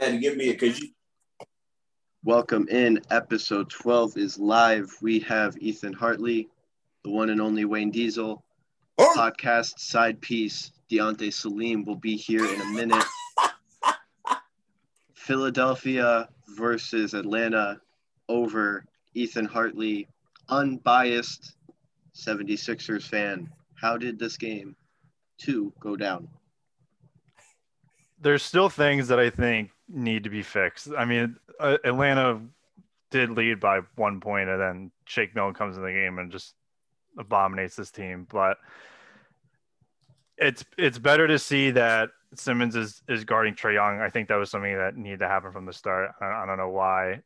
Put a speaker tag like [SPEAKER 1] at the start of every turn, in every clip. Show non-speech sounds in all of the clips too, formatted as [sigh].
[SPEAKER 1] Had to give me a because you.
[SPEAKER 2] Welcome in. Episode 12 is live. We have Ethan Hartley, the one and only Wayne Diesel,
[SPEAKER 1] Oh,
[SPEAKER 2] podcast side piece. Deontay Salim will be here in a minute. [laughs] Philadelphia versus Atlanta over Ethan Hartley, unbiased 76ers fan. How did this game two go down?
[SPEAKER 3] there's still things that I think need to be fixed. I mean, uh, Atlanta did lead by one point, and then Shake Milton comes in the game and just abominates this team. But it's it's better to see that Simmons is is guarding Trae Young. I think that was something that needed to happen from the start. I, I don't know why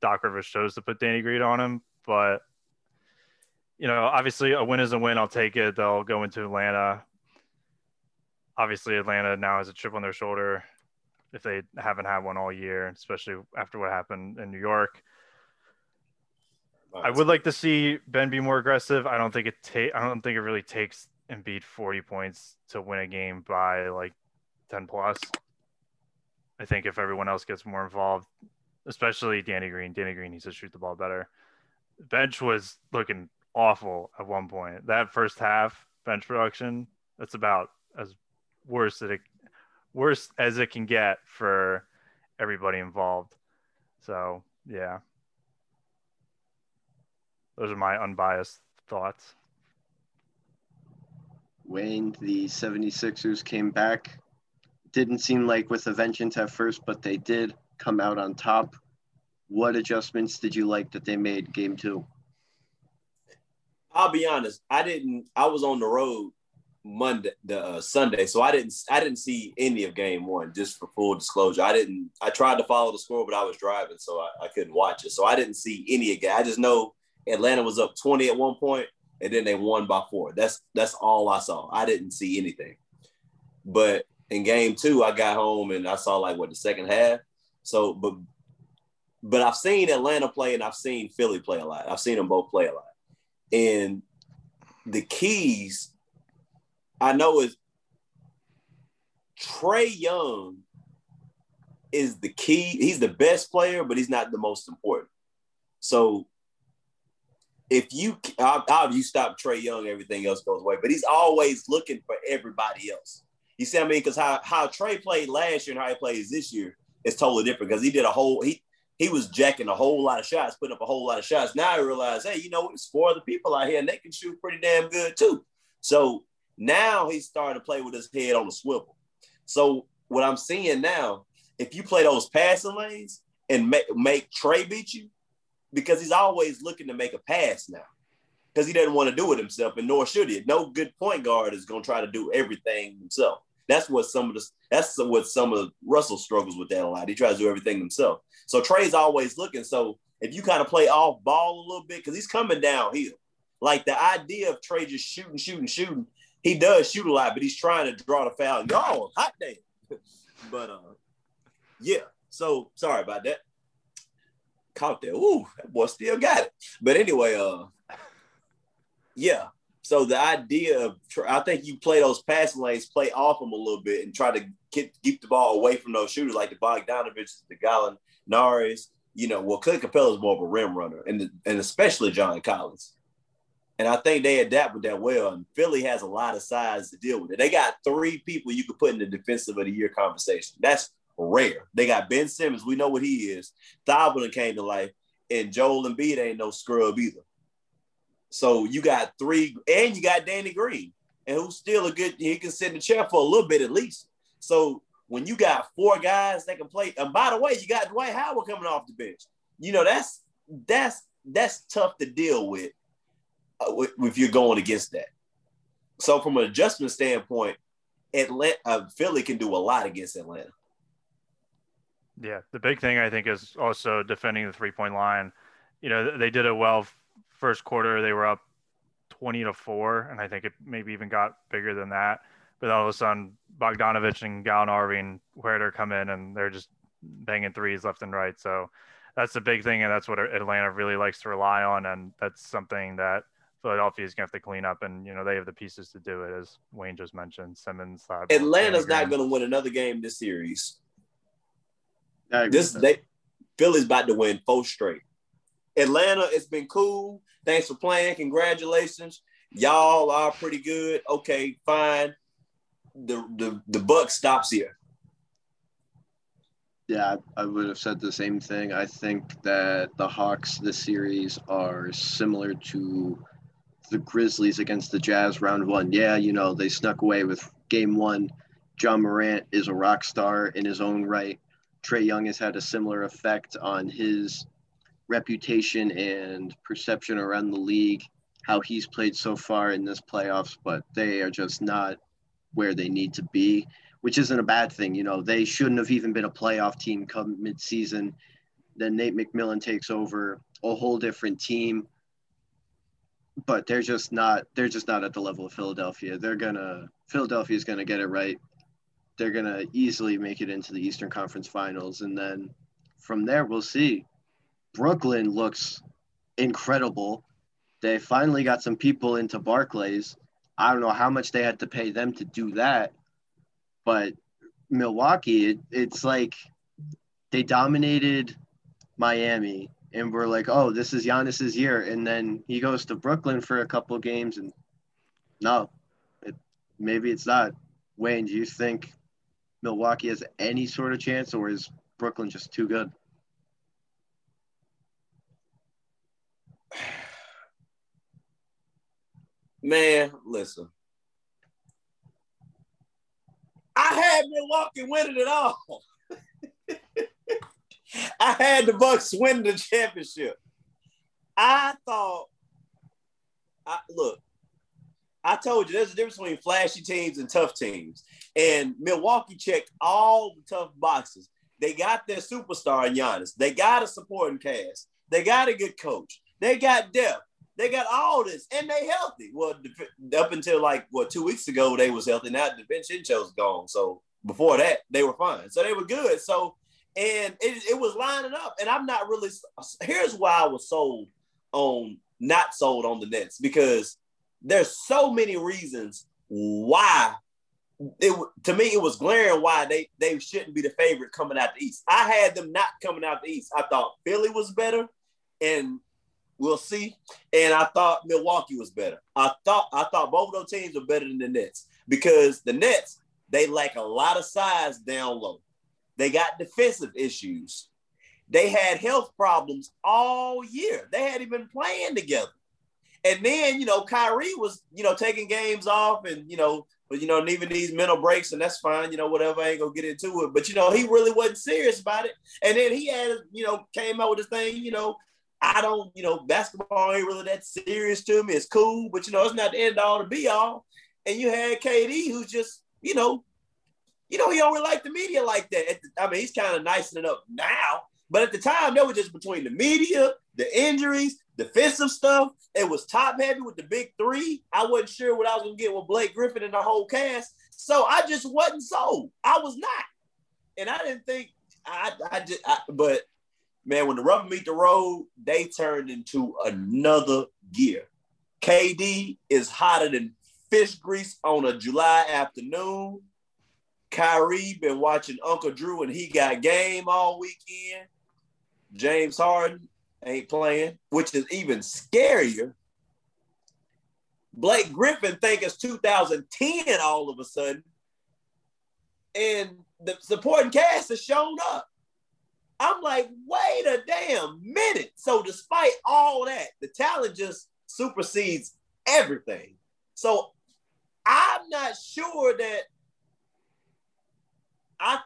[SPEAKER 3] Doc Rivers chose to put Danny Green on him, but you know, obviously a win is a win. I'll take it. They'll go into Atlanta obviously Atlanta now has a chip on their shoulder if they haven't had one all year, especially after what happened in New York. I would like to see Ben be more aggressive. I don't think it ta- I don't think it really takes Embiid 40 points to win a game by like 10 plus. I think if everyone else gets more involved, especially Danny Green, Danny Green needs to shoot the ball better. Bench was looking awful at one point. That first half bench production, that's about as worse that it worse as it can get for everybody involved. So yeah. Those are my unbiased thoughts.
[SPEAKER 2] Wayne, the 76ers came back. Didn't seem like with a vengeance at first, but they did come out on top. What adjustments did you like that they made game two?
[SPEAKER 1] I'll be honest. I didn't. I was on the road Monday, the uh, Sunday, so I didn't. I didn't see any of game one. Just for full disclosure, I didn't. I tried to follow the score, but I was driving, so I, I couldn't watch it. So I didn't see any of it. I just know Atlanta was up twenty at one point, and then they won by four. That's that's all I saw. I didn't see anything. But in game two, I got home and I saw like what the second half. So, but but I've seen Atlanta play and I've seen Philly play a lot. I've seen them both play a lot. And the keys I know is Trae Young is the key. He's the best player, but he's not the most important. So if you how you stop Trae Young, everything else goes away. But he's always looking for everybody else. You see what I mean? Because how, how Trae played last year and how he plays this year is totally different because he did a whole he he was jacking a whole lot of shots, putting up a whole lot of shots. Now I realize, hey, you know it's four other people out here and they can shoot pretty damn good too. So now he's starting to play with his head on the swivel. So what I'm seeing now, if you play those passing lanes and make, make Trae beat you, because he's always looking to make a pass now, because he doesn't want to do it himself, and nor should he. No good point guard is going to try to do everything himself. That's what some of the that's what some of Russell struggles with that a lot. He tries to do everything himself. So Trae's always looking. So if you kind of play off ball a little bit, because he's coming downhill. Like the idea of Trae just shooting, shooting, shooting, he does shoot a lot, but he's trying to draw the foul. Y'all, hot day. [laughs] but uh, yeah. So sorry about that. Caught that. Ooh, that boy still got it. But anyway, uh, yeah. So the idea of I think you play those passing lanes, play off them a little bit, and try to keep, keep the ball away from those shooters like the Bogdanovich, the Gallinaris. You know, well, Clint is more of a rim runner, and and especially John Collins. And I think they adapt with that well. And Philly has a lot of size to deal with it. They got three people you could put in the defensive of the year conversation. That's rare. They got Ben Simmons. We know what he is. Thybulle came to life. And Joel Embiid ain't no scrub either. So you got three, and you got Danny Green, and who's still a good, he can sit in the chair for a little bit at least. So when you got four guys that can play, and by the way, you got Dwight Howard coming off the bench. You know, that's that's that's tough to deal with if you're going against that. So from an adjustment standpoint, Atlanta, uh, Philly can do a lot against Atlanta.
[SPEAKER 3] Yeah, the big thing I think is also defending the three point line. You know, they did it well first quarter. They were up twenty to four, and I think it maybe even got bigger than that. But all of a sudden, Bogdanovich and Gallinari and Huerter come in, and they're just banging threes left and right. So that's the big thing, and that's what Atlanta really likes to rely on, and that's something that Philadelphia is going to have to clean up, and you know they have the pieces to do it, as Wayne just mentioned. Simmons,
[SPEAKER 1] Atlanta's not going to win another game this series This they Philly's about to win four straight. Atlanta, it's been cool. Thanks for playing. Congratulations. Y'all are pretty good. Okay, fine. The the the buck stops here.
[SPEAKER 2] Yeah, I I would have said the same thing. I think that the Hawks this series are similar to the Grizzlies against the Jazz round one. Yeah, you know, they snuck away with game one. Ja Morant is a rock star in his own right. Trae Young has had a similar effect on his reputation and perception around the league, how he's played so far in this playoffs, but they are just not where they need to be which isn't a bad thing. You know, they shouldn't have even been a playoff team come midseason. Then Nate McMillan takes over a whole different team. But they're just not they're just not at the level of Philadelphia. They're gonna Philadelphia's gonna get it right. They're gonna easily make it into the Eastern Conference Finals. And then from there we'll see. Brooklyn looks incredible. They finally got some people into Barclays. I don't know how much they had to pay them to do that but Milwaukee, it, it's like they dominated Miami, and we're like, oh, this is Giannis's year, and then he goes to Brooklyn for a couple games, and no, it, maybe it's not. Wayne, do you think Milwaukee has any sort of chance, or is Brooklyn just too good? [sighs]
[SPEAKER 1] Man, listen. I had Milwaukee winning it at all. [laughs] [laughs] I had the Bucks win the championship. I thought, I, look, I told you there's a difference between flashy teams and tough teams. And Milwaukee checked all the tough boxes. They got their superstar in Giannis. They got a supporting cast. They got a good coach. They got depth. They got all this, and they healthy. Well, up until like what two weeks ago, they was healthy. Now DiVincenzo's gone. So before that, they were fine. So they were good. So and it, it was lining up. And I'm not really. Here's why I was sold on not sold on the Nets because there's so many reasons why. It to me it was glaring why they they shouldn't be the favorite coming out the East. I had them not coming out the East. I thought Philly was better, and We'll see. And I thought Milwaukee was better. I thought I thought both of those teams were better than the Nets because the Nets they lack a lot of size down low. They got defensive issues. They had health problems all year. They hadn't been playing together. And then, you know, Kyrie was, you know, taking games off and, you know, but you know, even these mental breaks, and that's fine, you know, whatever. I ain't gonna get into it. But you know, he really wasn't serious about it. And then he had, you know, came out with this thing, you know, I don't, you know, basketball ain't really that serious to me. It's cool, but you know, it's not the end all to be all. And you had KD, who's just, you know, you know, he don't really like the media like that. The, I mean, he's kind of nicing it up now, but at the time, they were just between the media, the injuries, defensive stuff. It was top heavy with the big three. I wasn't sure what I was gonna get with Blake Griffin and the whole cast, so I just wasn't sold. I was not, and I didn't think I, I just, I, but man, when the rubber meet the road, they turned into another gear. KD is hotter than fish grease on a July afternoon. Kyrie been watching Uncle Drew and he got game all weekend. James Harden ain't playing, which is even scarier. Blake Griffin think it's 2010 all of a sudden. And the supporting cast has shown up. I'm like, wait a damn minute. So despite all that, the talent just supersedes everything. So I'm not sure that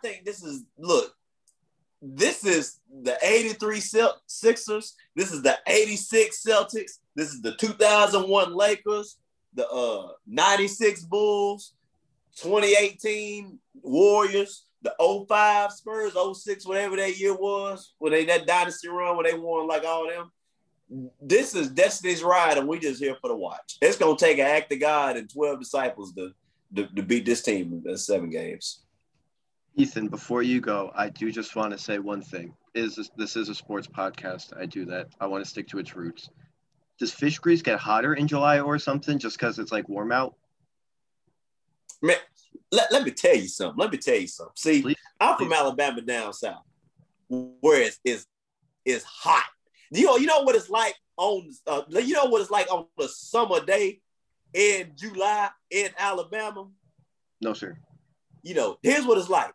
[SPEAKER 1] think this is look, this is the 83 Sixers, this is the 86 Celtics, this is the 2001 Lakers, the uh 96 Bulls, 2018 Warriors, the 05 Spurs, 06, whatever that year was, when they that dynasty run when they won like all them. This is Destiny's ride, and we just here for the watch. It's gonna take an act of God and 12 disciples to, to, to beat this team in seven games.
[SPEAKER 2] Ethan, before you go, I do just want to say one thing. Is this, this is a sports podcast? I do that. I want to stick to its roots. Does fish grease get hotter in July or something just because it's like warm out?
[SPEAKER 1] Man, let, let me tell you something. Let me tell you something. See,
[SPEAKER 2] Please,
[SPEAKER 1] I'm from. Alabama down south. where it's it's, it's hot. You know, you know what it's like on uh, you know what it's like on a summer day in July in Alabama.
[SPEAKER 2] No, sir.
[SPEAKER 1] You know, here's what it's like.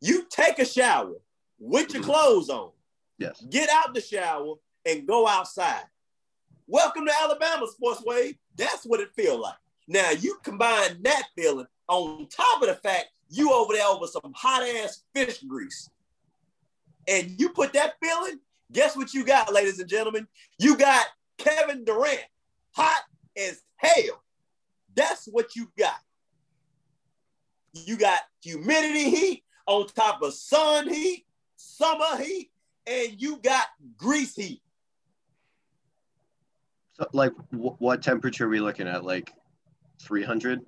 [SPEAKER 1] You take a shower with your clothes on.
[SPEAKER 2] Yes.
[SPEAKER 1] Get out the shower and go outside. Welcome to Alabama Sportsway. That's what it feel like. Now you combine that feeling on top of the fact you over there over some hot ass fish grease. And you put that feeling, guess what you got, ladies and gentlemen? You got Kevin Durant, hot as hell. That's what you got. You got humidity heat on top of sun heat, summer heat, and you got grease heat.
[SPEAKER 2] So, like, w- what temperature are we looking at? Like 300?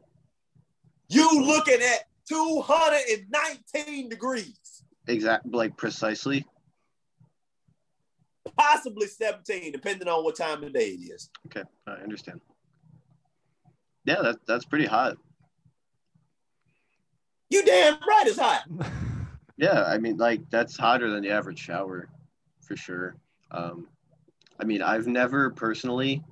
[SPEAKER 1] You looking at 219 degrees,
[SPEAKER 2] Exact, like precisely.
[SPEAKER 1] possibly 17, depending on what time of day it is.
[SPEAKER 2] Okay, I understand. Yeah, that, that's pretty hot.
[SPEAKER 1] You damn right it's hot. [laughs]
[SPEAKER 2] Yeah, I mean, like that's hotter than the average shower, for sure. Um, I mean, I've never personally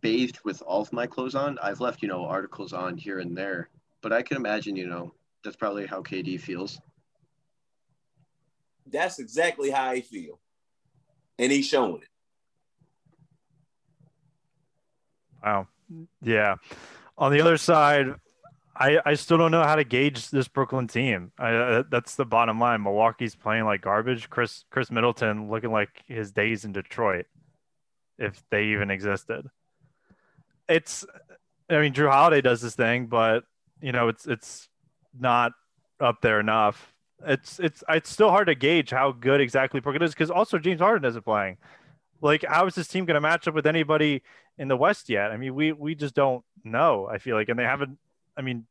[SPEAKER 2] bathed with all of my clothes on. I've left, you know, articles on here and there, but I can imagine, you know, that's probably how KD feels.
[SPEAKER 1] That's exactly how he feel. And he's showing it.
[SPEAKER 3] Wow. Yeah. On the other side, I, I still don't know how to gauge this Brooklyn team. I, uh, that's the bottom line. Milwaukee's playing like garbage. Khris Khris Middleton looking like his days in Detroit, if they even existed. It's, I mean, Jrue Holiday does this thing, but you know, it's it's not up there enough. It's it's it's still hard to gauge how good exactly Brooklyn is because also James Harden isn't playing. Like, how is this team going to match up with anybody in the West yet? I mean, we we just don't know. I feel like, and they haven't. I mean,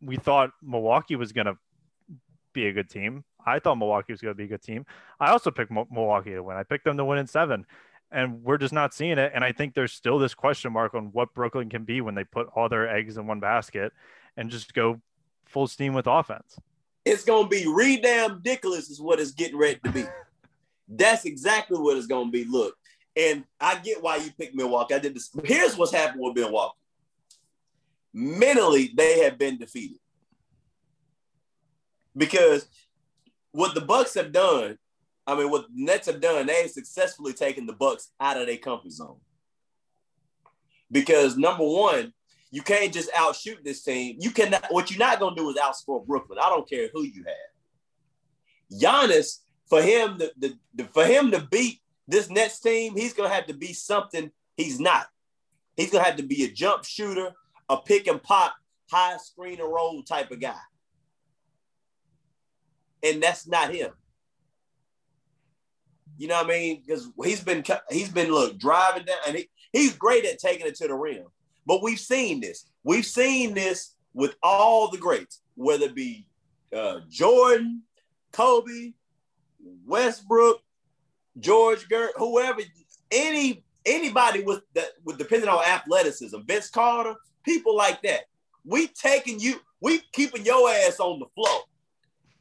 [SPEAKER 3] we thought Milwaukee was going to be a good team. I thought Milwaukee was going to be a good team. I also picked Mo- Milwaukee to win. I picked them to win in seven, and we're just not seeing it. And I think there's still this question mark on what Brooklyn can be when they put all their eggs in one basket and just go full steam with offense.
[SPEAKER 1] It's gonna be re-damn ridiculous is what it's getting ready to be. That's exactly what it's gonna be. Look, and I get why you picked Milwaukee. I did this. Here's what's happened with Milwaukee. Mentally, they have been defeated. Because what the Bucks have done, I mean, what the Nets have done, they have successfully taken the Bucks out of their comfort zone. Because number one, you can't just outshoot this team. You cannot. What you're not gonna do is outscore Brooklyn. I don't care who you have. Giannis, for him, the, the, the for him to beat this Nets team, he's gonna have to be something he's not. He's gonna have to be a jump shooter, a pick and pop, high screen and roll type of guy, and that's not him. You know what I mean? Because he's been he's been look driving down, and he, he's great at taking it to the rim. But we've seen this. We've seen this with all the greats, whether it be uh, Jordan, Kobe, Westbrook, George Gert, whoever, any anybody with that with depending on athleticism, Vince Carter, people like that. We taking you, we keeping your ass on the floor.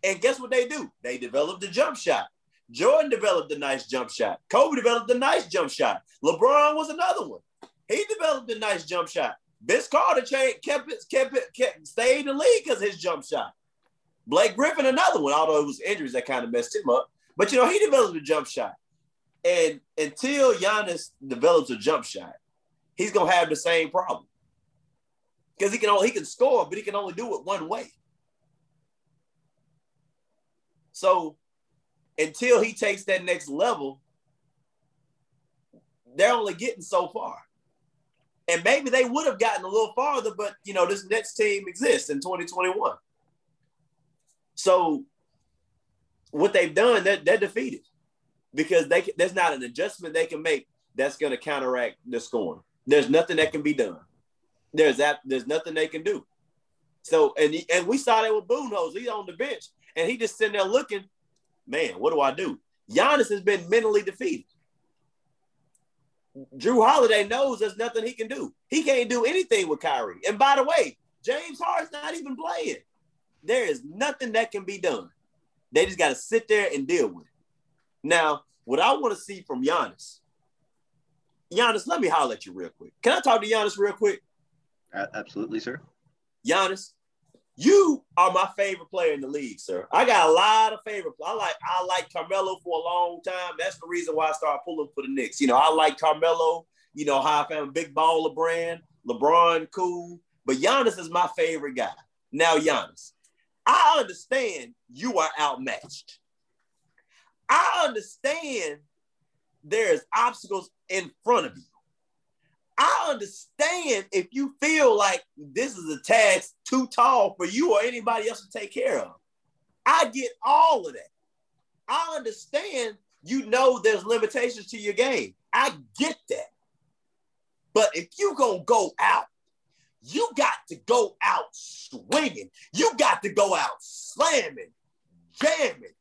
[SPEAKER 1] And guess what they do? They developed the jump shot. Jordan developed a nice jump shot. Kobe developed a nice jump shot. LeBron was another one. He developed a nice jump shot. Vince Carter kept it, kept it, kept stayed in the league because his jump shot. Blake Griffin, another one, although it was injuries that kind of messed him up. But you know, he developed a jump shot. And until Giannis develops a jump shot, he's gonna have the same problem. Because he can only he can score, but he can only do it one way. So until he takes that next level, they're only getting so far. And maybe they would have gotten a little farther, but you know, this next team exists in 2021. So what they've done, they're, they're defeated because they there's not an adjustment they can make that's going to counteract the scoring. There's nothing that can be done. There's that. There's nothing they can do. So and he, and we saw that with Budenholzer. He's on the bench and he just sitting there looking. Man, what do I do? Giannis has been mentally defeated. Jrue Holiday knows there's nothing he can do. He can't do anything with Kyrie. And by the way, James Harden's not even playing. There is nothing that can be done. They just got to sit there and deal with it. Now, what I want to see from Giannis, Giannis, let me holler at you real quick. Can I talk to Giannis real quick?
[SPEAKER 2] Absolutely, sir.
[SPEAKER 1] Giannis, you are my favorite player in the league, sir. I got a lot of favorite. I like I like Carmelo for a long time. That's the reason why I started pulling for the Knicks. You know, I like Carmelo. You know how I found big baller brand, LeBron, cool. But Giannis is my favorite guy. Now, Giannis, I understand you are outmatched. I understand there's obstacles in front of you. I understand if you feel like this is a task too tall for you or anybody else to take care of. I get all of that. I understand you know there's limitations to your game. I get that. But if you gonna go out, you got to go out swinging. You got to go out slamming, jamming,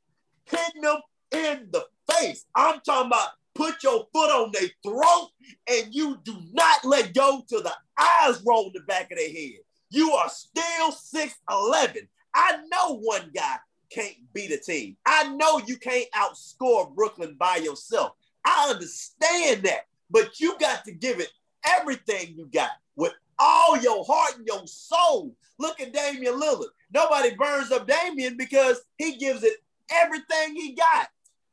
[SPEAKER 1] hitting them in the face. I'm talking about put your foot on their throat and you do not let go till the eyes roll in the back of their head. You are still 6'11. I know one guy can't beat a team. I know you can't outscore Brooklyn by yourself. I understand that, but you got to give it everything you got with all your heart and your soul. Look at Damian Lillard. Nobody burns up Damian because he gives it everything he got.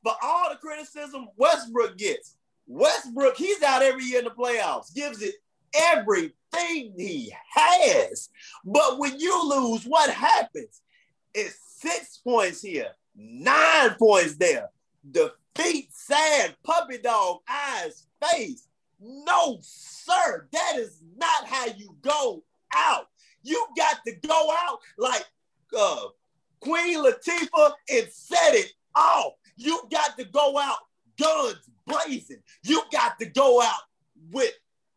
[SPEAKER 1] But all the criticism Westbrook gets, Westbrook, he's out every year in the playoffs, gives it everything he has. But when you lose, what happens? It's six points here, nine points there. Defeat, sad, puppy dog, eyes, face. No, sir, that is not how you go out. You got to go out like uh, Queen Latifah and set it off. You got to go out guns blazing. You got to go out with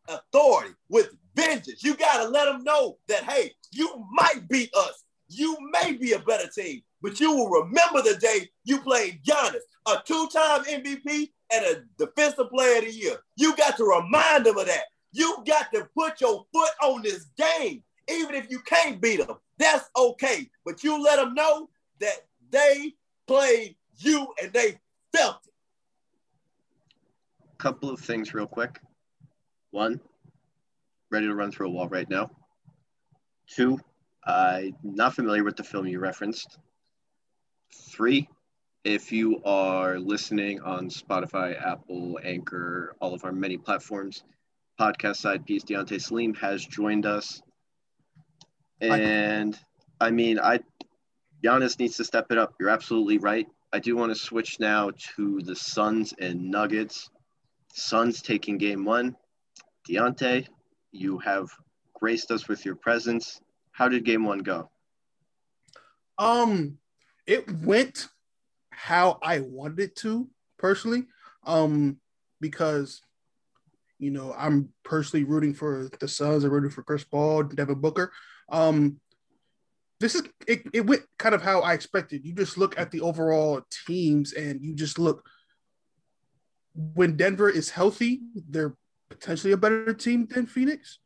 [SPEAKER 1] authority, with vengeance. You got to let them know that, hey, you might beat us. You may be a better team, but you will remember the day you played Giannis, a two-time MVP and a defensive player of the year. You got to remind them of that. You got to put your foot on this game, even if you can't beat them. That's okay. But you let them know that they played you and they felt it.
[SPEAKER 2] Couple of things, real quick. One, ready to run through a wall right now. Two, I'm not familiar with the film you referenced. Three, if you are listening on Spotify, Apple, Anchor, all of our many platforms, podcast side piece, Deontay Salim has joined us. And I mean, I Giannis needs to step it up. You're absolutely right. I do want to switch now to the Suns and Nuggets. Suns taking game one. Deontay, you have graced us with your presence. How did game one go?
[SPEAKER 4] Um, it went how I wanted it to personally. Um, because you know, I'm personally rooting for the Suns. I'm rooting for Chris Paul, Devin Booker. Um, this is it, it went kind of how I expected. You just look at the overall teams and you just look when Denver is healthy, they're potentially a better team than Phoenix.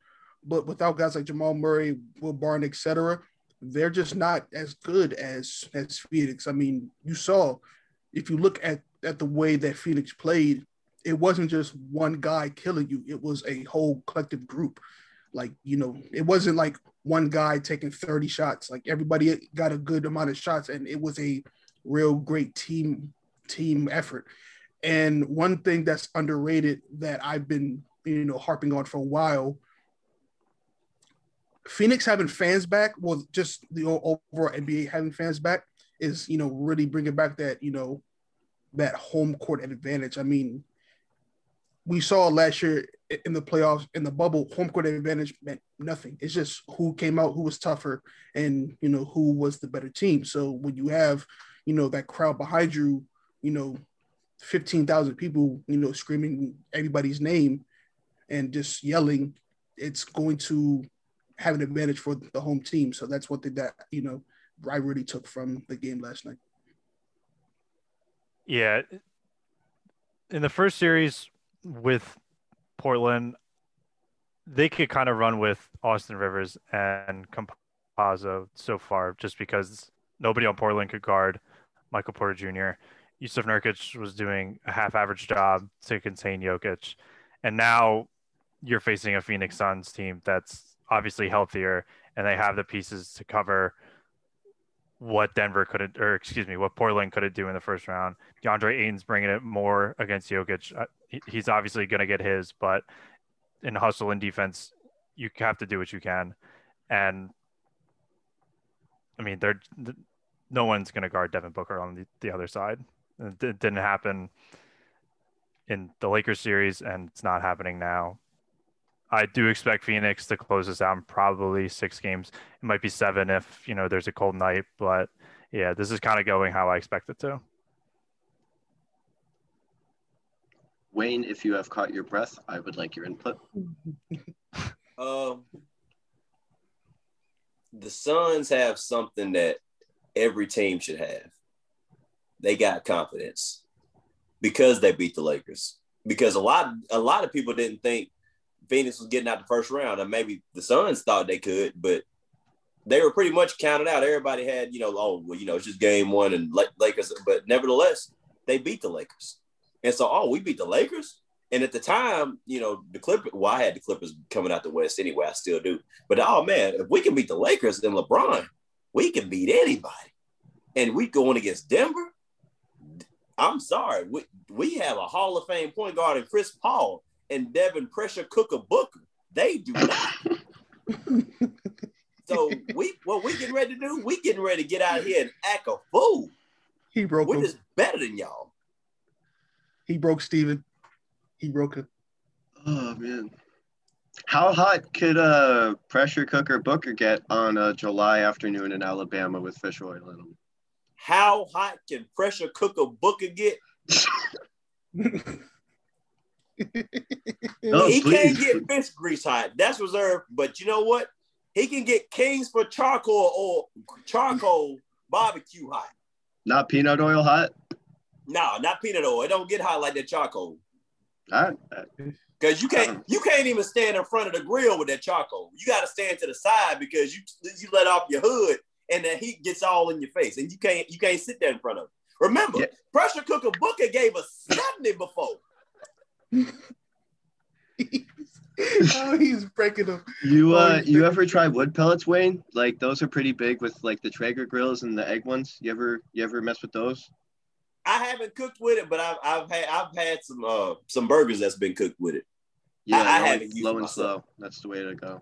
[SPEAKER 4] But without guys like Jamal Murray, Will Barton, etc., they're just not as good as as Phoenix. I mean, you saw if you look at at the way that Phoenix played, it wasn't just one guy killing you. It was a whole collective group. Like, you know, it wasn't like one guy taking 30 shots. Like everybody got a good amount of shots and it was a real great team team effort. And one thing that's underrated that I've been, you know, harping on for a while Phoenix having fans back, well, just the overall NBA having fans back is, you know, really bringing back that, you know, that home court advantage. I mean, we saw last year in the playoffs in the bubble, home court advantage meant nothing. It's just who came out, who was tougher, and you know who was the better team. So when you have, you know, that crowd behind you, you know, fifteen thousand people, you know, screaming everybody's name and just yelling, it's going to have an advantage for the home team. So that's what the, that you know I really took from the game last night.
[SPEAKER 3] Yeah. In the first series with Portland, they could kind of run with Austin Rivers and Campazzo so far, just because nobody on Portland could guard Michael Porter Jr. Yusuf Nurkic was doing a half average job to contain Jokic. And now you're facing a Phoenix Suns team that's obviously healthier and they have the pieces to cover what Denver couldn't, or excuse me, what Portland couldn't do in the first round. DeAndre Ayton's bringing it more against Jokic. Uh, he's obviously going to get his, but in hustle and defense, you have to do what you can. And I mean, they're no one's going to guard Devin Booker on the, the other side. It didn't happen in the Lakers series, and it's not happening now. I do expect Phoenix to close this out in probably six games. It might be seven if you know there's a cold night, but yeah, this is kind of going how I expect it to.
[SPEAKER 2] Wayne, if you have caught your breath, I would like your input. [laughs]
[SPEAKER 1] um, the Suns have something that every team should have. They got confidence because they beat the Lakers. Because a lot, a lot of people didn't think Phoenix was getting out the first round, and maybe the Suns thought they could, but they were pretty much counted out. Everybody had, you know, oh, well, you know, it's just game one and Lakers, but nevertheless, they beat the Lakers. And so, oh, we beat the Lakers. And at the time, you know, the Clippers, well, I had the Clippers coming out the West anyway. I still do. But oh man, if we can beat the Lakers, then LeBron, we can beat anybody. And we going against Denver. I'm sorry. We, we have a Hall of Fame point guard in Chris Paul and Devin Pressure Cooker Booker. They do not. [laughs] so we what we getting ready to do? We getting ready to get out here and act a fool.
[SPEAKER 4] He broke.
[SPEAKER 1] We're him. just better than y'all.
[SPEAKER 4] He broke Steven. He broke it.
[SPEAKER 2] Oh man. How hot could a pressure cooker Booker get on a July afternoon in Alabama with fish oil in them?
[SPEAKER 1] How hot can pressure cooker Booker get? [laughs] no, he can't get fish grease hot. That's reserved. But you know what? He can get Kingsford charcoal or charcoal barbecue hot.
[SPEAKER 2] Not peanut oil hot.
[SPEAKER 1] No, not peanut oil. It don't get hot like that charcoal.
[SPEAKER 2] All right.
[SPEAKER 1] Because you can't uh-uh. you can't even stand in front of the grill with that charcoal. You got to stand to the side because you you let off your hood and the heat gets all in your face, and you can't you can't sit there in front of it. Remember, yeah. pressure cooker Booker gave us seventy before.
[SPEAKER 4] Oh, he's breaking them.
[SPEAKER 2] You uh, oh, you ever try wood pellets, Wayne? Like those are pretty big with like the Traeger grills and the egg ones. You ever you ever mess with those?
[SPEAKER 1] I haven't cooked with it, but I've I've had I've had some uh some burgers that's been cooked with it.
[SPEAKER 2] Yeah, I, I haven't low and slow. That's the way to go.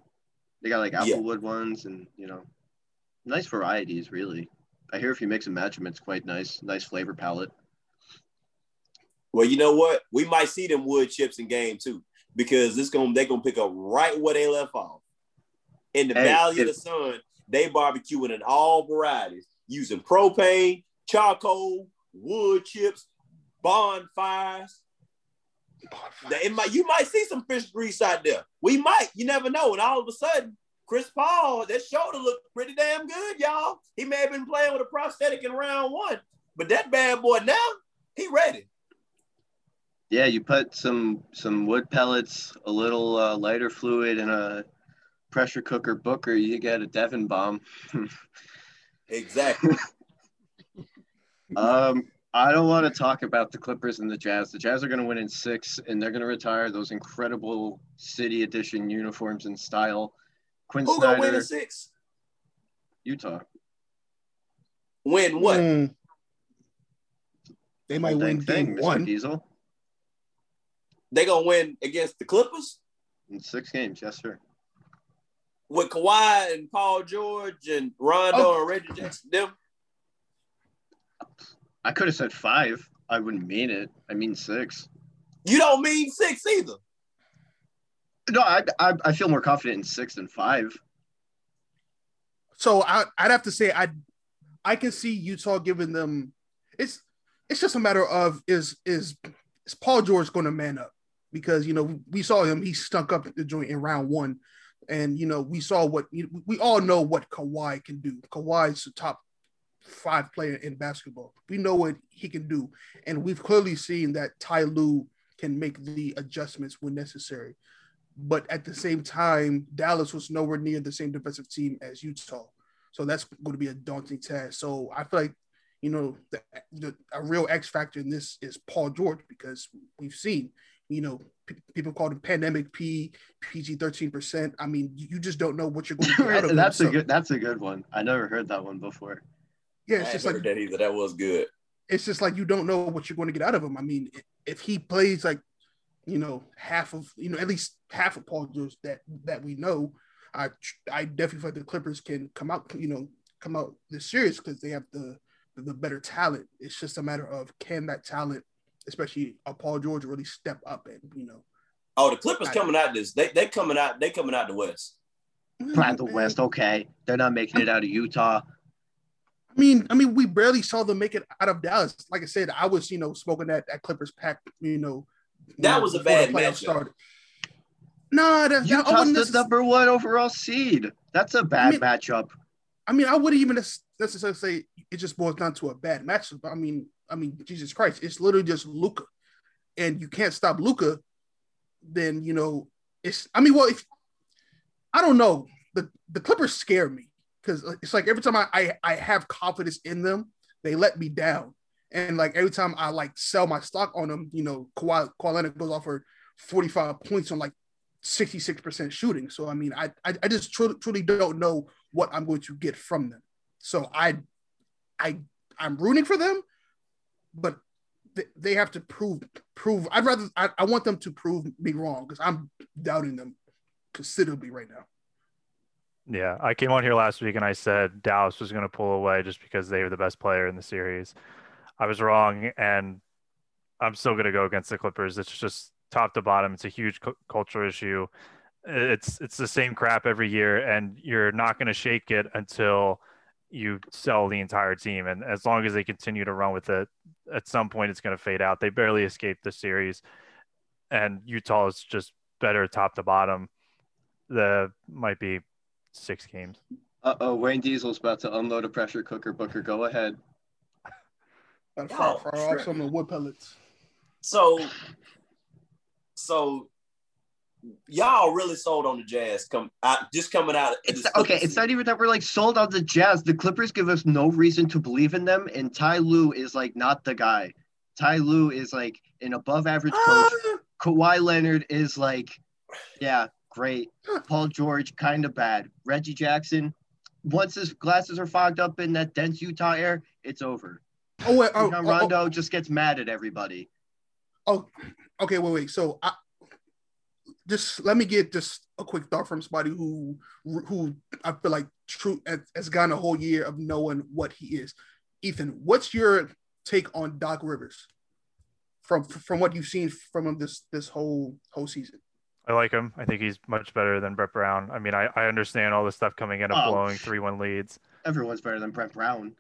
[SPEAKER 2] They got like applewood yeah. ones, and you know, nice varieties. Really, I hear if you mix and match them, it's quite nice. Nice flavor palette.
[SPEAKER 1] Well, you know what? We might see them wood chips in game two because this going they're gonna pick up right where they left off. In the hey, Valley of the Sun, they barbecuing in all varieties using propane, charcoal, wood chips, bonfires. bonfires. It might, you might see some fish grease out there. We might. You never know. And all of a sudden, Chris Paul, that shoulder looked pretty damn good, y'all. He may have been playing with a prosthetic in round one, but that bad boy now, he ready.
[SPEAKER 2] Yeah, you put some some wood pellets, a little uh, lighter fluid, and a pressure cooker booker. You get a Devon bomb. [laughs]
[SPEAKER 1] exactly. [laughs]
[SPEAKER 2] um, I don't want to talk about the Clippers and the Jazz. The Jazz are going to win in six, and they're going to retire those incredible City Edition uniforms and style.
[SPEAKER 1] Quinn Who Snyder, gonna win in six?
[SPEAKER 2] Utah.
[SPEAKER 1] Win what? Mm.
[SPEAKER 4] They might win game thing, one. Diesel
[SPEAKER 1] they gonna win against the Clippers?
[SPEAKER 2] In six games, yes, sir.
[SPEAKER 1] With Kawhi and Paul George and Rondo oh. and Reggie Jackson, them.
[SPEAKER 2] I could have said five. I wouldn't mean it. I mean six.
[SPEAKER 1] You don't mean six either.
[SPEAKER 2] No, I, I, I feel more confident in six than five.
[SPEAKER 4] So I, I'd have to say I I can see Utah giving them. It's it's just a matter of is is is Paul George going to man up? Because you know we saw him he stunk up at the joint in round one, and you know we saw what we all know what Kawhi can do. Kawhi's the top five player in basketball. We know what he can do, and we've clearly seen that Ty Lue can make the adjustments when necessary. But at the same time, Dallas was nowhere near the same defensive team as Utah, so that's going to be a daunting task. So I feel like you know, the, the, a real X factor in this is Paul George because we've seen, you know, p- people call him pandemic P, PG thirteen percent. I mean, you just don't know what you're going [laughs] to get out of him.
[SPEAKER 2] that's a
[SPEAKER 4] So,
[SPEAKER 2] good. That's a good one. I never heard that one before.
[SPEAKER 4] yeah. It's just
[SPEAKER 1] just
[SPEAKER 4] like
[SPEAKER 1] that either. That was good.
[SPEAKER 4] it's just like you don't know what you're going to get out of him. I mean, if he plays like, you know, half of, you know, at least half of Paul George that that we know, I I definitely feel like the Clippers can come out, you know, come out this series because they have the the better talent. It's just a matter of can that talent, especially a Paul George, really step up and you know.
[SPEAKER 1] Oh, the Clippers
[SPEAKER 4] I-
[SPEAKER 1] coming out this. They they coming out. They coming out the West. Mm-hmm.
[SPEAKER 2] Flat the West. Okay, they're not making it out of Utah.
[SPEAKER 4] I mean, I mean, we barely saw them make it out of Dallas. Like I said, I was, you know, smoking that that Clippers pack, you know.
[SPEAKER 1] That
[SPEAKER 4] you know,
[SPEAKER 1] was a bad
[SPEAKER 4] playoffs
[SPEAKER 1] matchup.
[SPEAKER 4] started. No, that, that, I
[SPEAKER 2] Utah's
[SPEAKER 4] wouldn't
[SPEAKER 2] the
[SPEAKER 4] necess-
[SPEAKER 2] number one overall seed. That's a bad
[SPEAKER 4] mean-
[SPEAKER 2] matchup.
[SPEAKER 4] I mean, I wouldn't even necessarily say it just boils down to a bad matchup. I mean, I mean, Jesus Christ, it's literally just Luka, and you can't stop Luka. Then you know it's. I mean, well, if I don't know, the the Clippers scare me because uh, it's like every time I, I I have confidence in them, they let me down, and like every time I like sell my stock on them, you know, Kawhi, Kawhi Leonard goes off for forty five points on like 66% shooting. So I mean, I I, I just truly, truly don't know what I'm going to get from them. So I I I'm rooting for them, but they, have to prove prove. I'd rather I, I want them to prove me wrong because I'm doubting them considerably right now.
[SPEAKER 3] Yeah, I came on here last week and I said Dallas was going to pull away just because they were the best player in the series. I was wrong, and I'm still going to go against the Clippers. It's just top to bottom. It's a huge cu- culture issue. It's it's the same crap every year, and you're not going to shake it until you sell the entire team. And as long as they continue to run with it, at some point it's going to fade out. They barely escaped the series, and Utah is just better top to bottom. The might be six games.
[SPEAKER 2] Uh oh, Wayne Diesel's about to unload a pressure cooker. Booker, go ahead.
[SPEAKER 4] Gotta fire, fire off some of the wood pellets.
[SPEAKER 1] So, so y'all really sold on the Jazz come out just coming out.
[SPEAKER 2] It's okay. It's not even that we're like sold on the Jazz. The Clippers give us no reason to believe in them, and Ty Lue is like not the guy. Ty Lue is like an above average coach.
[SPEAKER 4] Ah,
[SPEAKER 2] Kawhi Leonard is like, yeah, great. Paul George, kind of bad. Reggie Jackson, once his glasses are fogged up in that dense Utah air, it's over.
[SPEAKER 4] oh wait, oh,
[SPEAKER 2] Rajon
[SPEAKER 4] oh, oh,
[SPEAKER 2] Rondo just gets mad at everybody.
[SPEAKER 4] oh, okay, wait, wait. So I just let me get just a quick thought from somebody who who I feel like true has, has gotten a whole year of knowing what he is. Ethan, what's your take on Doc Rivers from from what you've seen from him this this whole whole season?
[SPEAKER 3] I like him. I think he's much better than Brett Brown. I mean, I, I understand all the stuff coming in of
[SPEAKER 2] Oh.
[SPEAKER 3] blowing 3 1 leads.
[SPEAKER 2] Everyone's better than Brett Brown.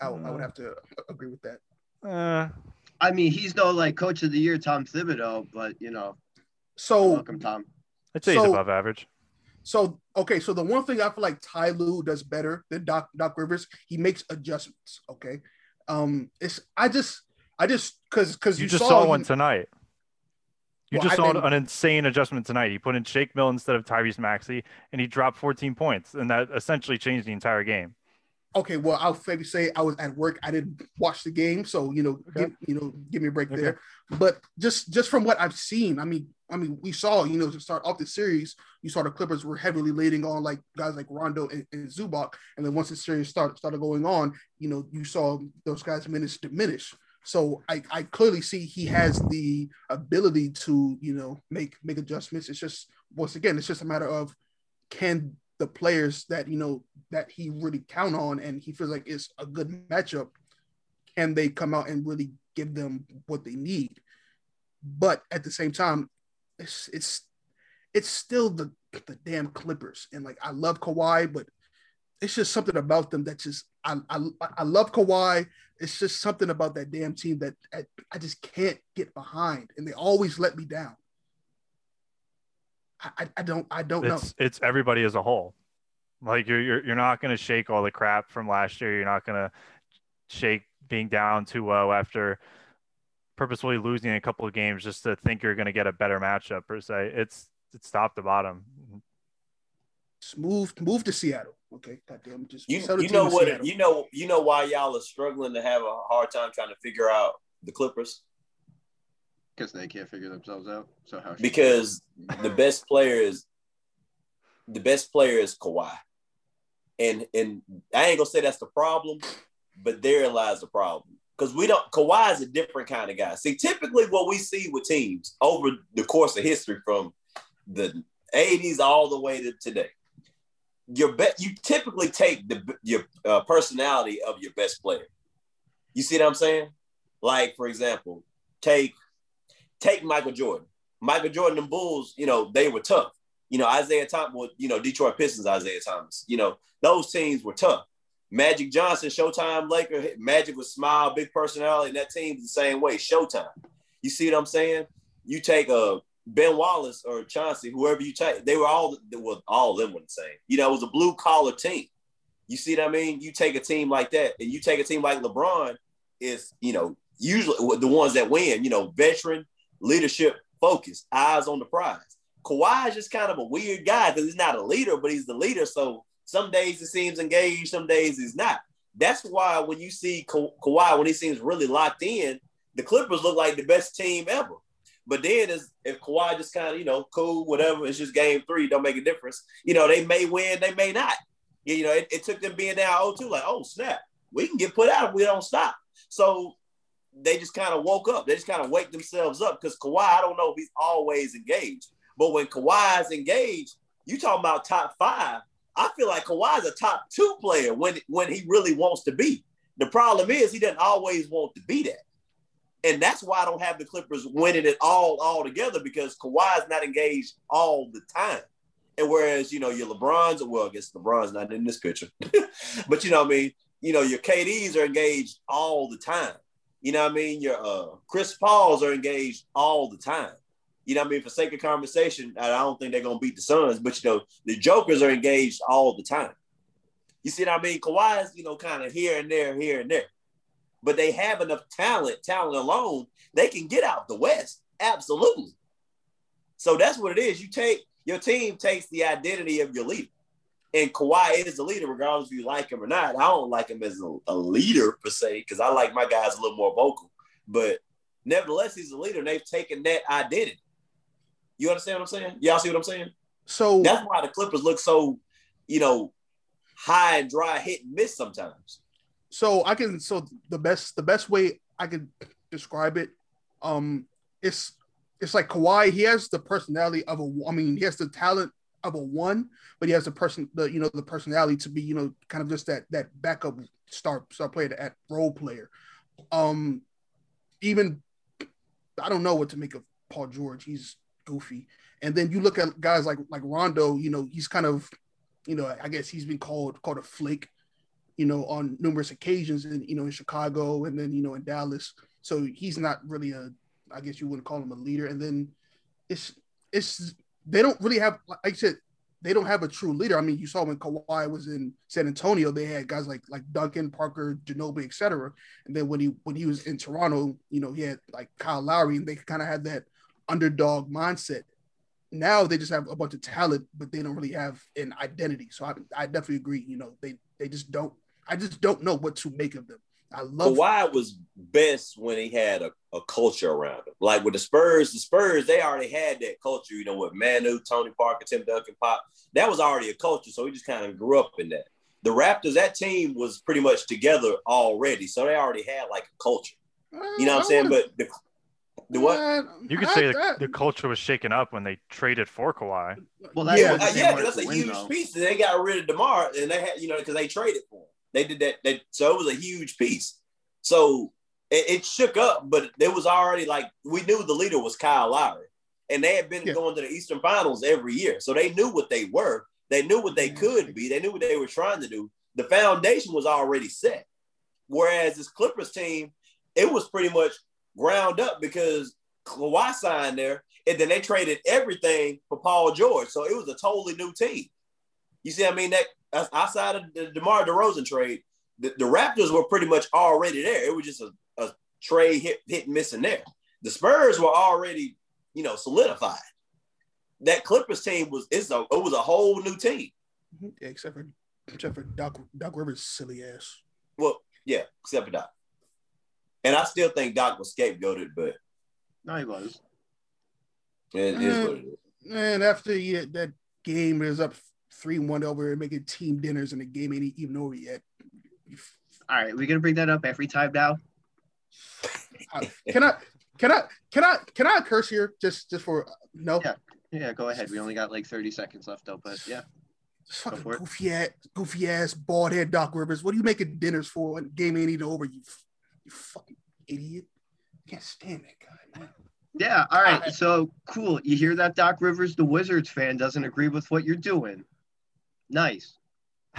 [SPEAKER 4] I, would- I would
[SPEAKER 3] Uh,
[SPEAKER 4] have to agree with that.
[SPEAKER 3] Uh,
[SPEAKER 2] I mean, he's no like coach of the year, Tom Thibodeau, but you know,
[SPEAKER 4] So
[SPEAKER 2] welcome, Tom.
[SPEAKER 3] I'd say he's above average.
[SPEAKER 4] So okay, so the one thing I feel like Ty Lue does better than Doc Doc Rivers, he makes adjustments. Okay, um, it's I just I just because because
[SPEAKER 3] You,
[SPEAKER 4] you,
[SPEAKER 3] just
[SPEAKER 4] saw,
[SPEAKER 3] saw one
[SPEAKER 4] him-
[SPEAKER 3] tonight. You
[SPEAKER 4] Well,
[SPEAKER 3] just
[SPEAKER 4] I
[SPEAKER 3] saw an insane adjustment tonight. He put in Shake Mill instead of Tyrese Maxey, and he dropped 14 points, and that essentially changed the entire game.
[SPEAKER 4] okay, well I'll maybe say I was at work, I didn't watch the game, so you know,
[SPEAKER 3] Okay.
[SPEAKER 4] give, you know, give me a break
[SPEAKER 3] Okay.
[SPEAKER 4] there. But just just from what I've seen, I mean, I mean, we saw you know to start off the series, you saw the Clippers were heavily leading on like guys like Rondo and, and Zubac, and then once the series started started going on, you know, you saw those guys' minutes diminish. So I, I clearly see he has the ability to, you know, make make adjustments. It's just once again, it's just a matter of can the players that you know that he really count on and he feels like it's a good matchup, can they come out and really give them what they need? But at the same time, it's it's it's still the the damn Clippers. And like I love Kawhi, but it's just something about them that just I I, I love Kawhi. It's just something about that damn team that I, I just can't get behind, and they always let me down. I, I, don't I don't know.
[SPEAKER 3] It's it's everybody as a whole. Like you're you're, you're not going to shake all the crap from last year. You're not going to shake being down 2-0 after purposefully losing a couple of games just to think you're going to get a better matchup per se. It's it's top to bottom.
[SPEAKER 4] Just move move to Seattle. Okay, goddamn, just
[SPEAKER 1] You, you know what?
[SPEAKER 4] Seattle.
[SPEAKER 1] You know you know why y'all are struggling to have a hard time trying to figure out the Clippers
[SPEAKER 2] Because they can't figure themselves out. So how?
[SPEAKER 1] because the mm. best player is the best player is Kawhi, and and I ain't gonna say that's the problem, but therein lies the problem because we don't. Kawhi is a different kind of guy. See, typically what we see with teams over the course of history from the '80s all the way to today, your bet you typically take the your uh, personality of your best player. You see what I'm saying? Like for example, take take Michael Jordan. Michael Jordan and Bulls, you know, they were tough. You know, Isiah Thomas, well, you know, Detroit Pistons, Isiah Thomas. You know, those teams were tough. Magic Johnson, Showtime Laker, Magic was smile, big personality, and that team the same way. Showtime. You see what I'm saying? You take a uh, Ben Wallace or Chauncey, whoever you take, they were all well, all of them were the same. You know, it was a blue collar team. You see what I mean? You take a team like that, and you take a team like LeBron, is you know usually the ones that win. You know, veteran leadership focus, eyes on the prize. Kawhi is just kind of a weird guy because he's not a leader, but he's the leader. So some days he seems engaged, some days he's not. That's why when you see Ka- Kawhi, when he seems really locked in, the Clippers look like the best team ever. But then is if Kawhi just kind of, you know, cool, whatever, it's just game three, don't make a difference. You know, they may win, they may not. You know, it, it took them being down 0-2, like, oh snap, we can get put out if we don't stop. So they just kind of woke up. They just kind of wake themselves up because Kawhi, I don't know if he's always engaged. But when Kawhi is engaged, you talking about top five. I feel like Kawhi is a top two player when when he really wants to be. The problem is he doesn't always want to be that. And that's why I don't have the Clippers winning it all all together because Kawhi is not engaged all the time. And whereas, you know, your LeBrons, well, I guess LeBron's not in this picture, [laughs] but you know I mean? You know, your KDs are engaged all the time. You know what I mean? Your uh, Chris Pauls are engaged all the time. You know I mean? For sake of conversation, I don't think they're gonna beat the Suns, but you know, the Jokers are engaged all the time. You see what I mean? Kawhi's, you know, kind of here and there, here and there. But they have enough talent, talent alone, they can get out the West. Absolutely. So that's what it is. You take your team takes the identity of your leader. And Kawhi is the leader, regardless if you like him or not. I don't like him as a, a leader per se, because I like my guys a little more vocal. But nevertheless, he's a leader, and they've taken that identity. You understand what I'm saying? Y'all see what I'm saying?
[SPEAKER 4] So
[SPEAKER 1] That's why the Clippers look so, you know, high and dry, hit and miss sometimes.
[SPEAKER 4] so I can so the best the best way I can describe it, um, it's it's like Kawhi. He has the personality of a. I mean, he has the talent of a one, but he has the person the you know the personality to be you know kind of just that that backup star star player, that role player. Um, even I don't know what to make of Paul George. He's goofy. And then you look at guys like like Rondo. You know, he's kind of, you know, I guess he's been called called a flake, you know, on numerous occasions, and you know, in Chicago, and then you know in Dallas. So he's not really a, I guess you wouldn't call him a leader. And then it's it's they don't really have, like I said, they don't have a true leader. I mean, you saw when Kawhi was in San Antonio, they had guys like like Duncan, Parker, Ginobili, etc. And then when he when he was in Toronto, you know, he had like Kyle Lowry, and they kind of had that underdog mindset. Now they just have a bunch of talent, but they don't really have an identity. So I, I definitely agree. You know, they they just don't. I just don't know what to make of them. I love
[SPEAKER 1] Kawhi was best when he had a, a culture around him. Like with the Spurs, the Spurs, they already had that culture, you know, with Manu, Tony Parker, Tim Duncan, Pop. That was already a culture. So he just kind of grew up in that. The Raptors, that team was pretty much together already. So they already had like a culture. Uh, you know what I'm saying? But the, the what?
[SPEAKER 3] You could say the, the culture was shaken up when they traded for Kawhi.
[SPEAKER 2] Well,
[SPEAKER 1] Yeah,
[SPEAKER 2] that's
[SPEAKER 4] Yeah.
[SPEAKER 1] uh, yeah, that's a
[SPEAKER 2] win,
[SPEAKER 1] huge
[SPEAKER 2] though.
[SPEAKER 1] piece. They got rid of DeMar, and they had, you know, because they traded for him. They did that. They, so it was a huge piece. So it, it shook up, but there was already like we knew the leader was Kyle Lowry, and they had been
[SPEAKER 4] Yeah.
[SPEAKER 1] going to the Eastern Finals every year, so they knew what they were. They knew what they could be. They knew what they were trying to do. The foundation was already set. Whereas this Clippers team, it was pretty much ground up because Kawhi signed there, and then they traded everything for Paul George. So it was a totally new team. You see, I mean that outside of the DeMar DeRozan trade, the, the Raptors were pretty much already there. It was just a, a trade hit hit and miss there. The Spurs were already, you know, solidified. That Clippers team was it's a it was a whole new team. Mm-hmm.
[SPEAKER 4] Yeah, except for Except for Doc, Doc Rivers' silly ass.
[SPEAKER 1] Well, yeah, except for Doc. And I still think Doc was scapegoated, but
[SPEAKER 2] No, he was.
[SPEAKER 1] it is what it is.
[SPEAKER 4] Mm, and after yeah, that game is up three one over and making team dinners, and the game ain't even over yet.
[SPEAKER 2] All right, we're gonna bring that up every time now.
[SPEAKER 4] Uh, can I? Can I? Can I? Can I curse here? Just, just for no.
[SPEAKER 2] Yeah. Yeah, go ahead. We only got like 30 seconds left though, but yeah.
[SPEAKER 4] This fucking goofy ass, goofy ass, bald head Doc Rivers. What are you making dinners for when game ain't even over? You, f- you fucking idiot. I Can't stand that guy, man.
[SPEAKER 2] Yeah, all right.
[SPEAKER 4] Alright.
[SPEAKER 2] So cool. You hear that Doc Rivers, the Wizards fan, doesn't agree with what you're doing. Nice.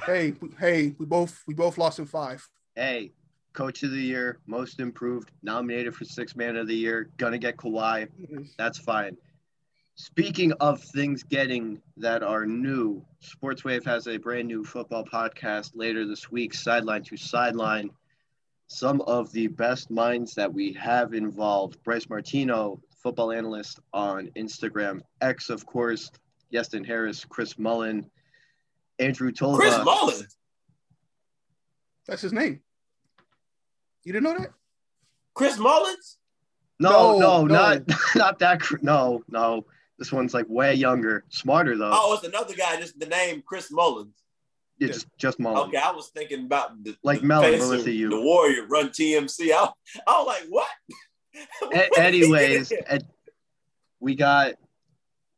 [SPEAKER 4] Hey, hey, we both we both lost in five.
[SPEAKER 2] Hey, coach of the year, most improved, nominated for six man of the year, gonna get Kawhi. Mm-hmm. That's fine. Speaking of things getting that are new, Sportswave has a brand new football podcast later this week, Sideline to Sideline. Some of the best minds that we have involved Bryce Martino, football analyst on Instagram, X, of course, Yeston Harris, Chris Mullen, Andrew Tolva.
[SPEAKER 1] Chris Mullin.
[SPEAKER 4] That's his name. You didn't know that?
[SPEAKER 1] Chris Mullins?
[SPEAKER 2] No,
[SPEAKER 4] No,
[SPEAKER 2] no,
[SPEAKER 4] no.
[SPEAKER 2] not [laughs] not that. No, no. This one's like way younger, smarter though.
[SPEAKER 1] Oh, it's another guy, just the name Chris Mullins.
[SPEAKER 2] It's just Mullen.
[SPEAKER 1] Okay, I was thinking about the
[SPEAKER 2] Like
[SPEAKER 1] the
[SPEAKER 2] Mullin,
[SPEAKER 1] face
[SPEAKER 2] we're
[SPEAKER 1] of
[SPEAKER 2] with you.
[SPEAKER 1] the Warrior Run TMC. I, I was like, what? [laughs]
[SPEAKER 2] A- anyways, and we got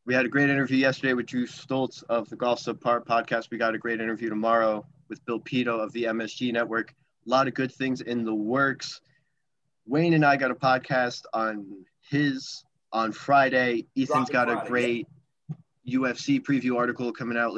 [SPEAKER 2] we had a great interview yesterday with Drew Stoltz of the Golf Subpar podcast. We got a great interview tomorrow with Bill Pidto of the MSG Network. A lot of good things in the works. Wayne and I got a podcast on his on Friday. Ethan's
[SPEAKER 1] Dropping
[SPEAKER 2] got a
[SPEAKER 1] Friday,
[SPEAKER 2] great UFC preview article coming out later.